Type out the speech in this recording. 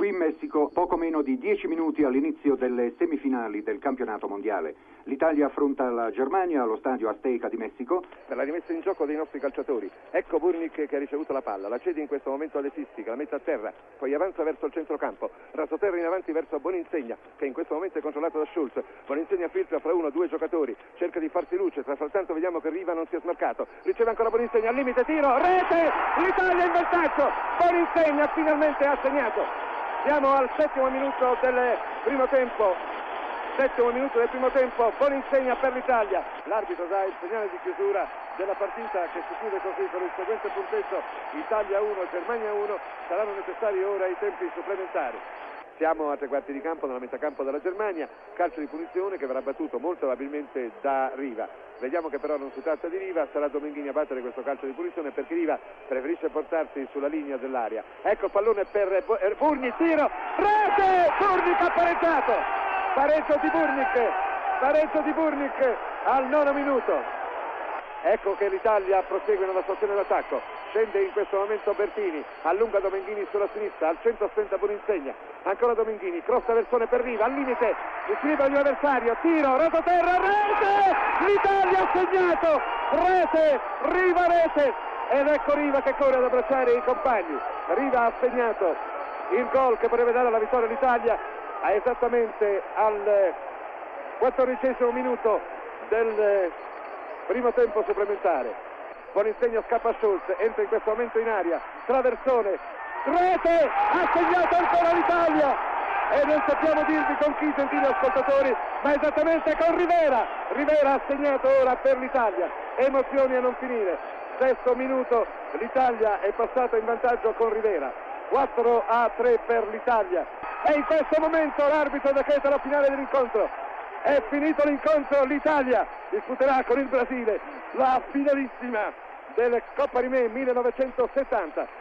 Qui in Messico, poco meno di dieci minuti all'inizio delle semifinali del campionato mondiale. L'Italia affronta la Germania allo stadio Azteca di Messico. Per la rimessa in gioco dei nostri calciatori. Ecco Burnic che ha ricevuto la palla, la cede in questo momento alle Sisti, la mette a terra, poi avanza verso il centrocampo, rasoterra in avanti verso Boninsegna, che in questo momento è controllato da Schulz. Boninsegna filtra fra uno o due giocatori, cerca di farsi luce, tra frattanto vediamo che Riva non si è smarcato. Riceve ancora Boninsegna al limite, tiro, rete! L'Italia in vantaggio! Boninsegna finalmente ha segnato! Siamo al settimo minuto del primo tempo. Settimo minuto del primo tempo, buon insegna per l'Italia. L'arbitro dà il segnale di chiusura della partita che si chiude così con il seguente punteggio Italia 1, Germania 1. Saranno necessari ora i tempi supplementari. Siamo a tre quarti di campo nella metà campo della Germania, calcio di punizione che verrà battuto molto probabilmente da Riva. Vediamo che però non si tratta di Riva, sarà Domenghini a battere questo calcio di punizione perché Riva preferisce portarsi sulla linea dell'aria. Ecco il pallone per eh, Burni, tiro, rete! Burnic ha pareggiato! Pareggio di Burnic, pareggio di Burnic al nono minuto. Ecco che l'Italia prosegue nella stazione d'attacco. Scende in questo momento Bertini, allunga Domenghini sulla sinistra, al centro stenta Boninsegna. Ancora Domenghini, crossa versone per Riva, al limite, scrive di un avversario, tiro, rototerra, rete! L'Italia ha segnato! Rete, Riva rete! Ed ecco Riva che corre ad abbracciare i compagni. Riva ha segnato il gol che potrebbe dare la vittoria all'Italia esattamente al quattordicesimo minuto del primo tempo supplementare. Buon insegno scappa Schulz, entra in questo momento in aria, traversone, rete, ha segnato ancora l'Italia e non sappiamo dirvi con chi gentili ascoltatori, ma esattamente con Rivera. Rivera ha segnato ora per l'Italia, emozioni a non finire. Sesto minuto, l'Italia è passata in vantaggio con Rivera. 4 a 3 per l'Italia. E in questo momento l'arbitro decreta la finale dell'incontro. È finito l'incontro, l'Italia disputerà con il Brasile la finalissima del Coppa Rimè 1970.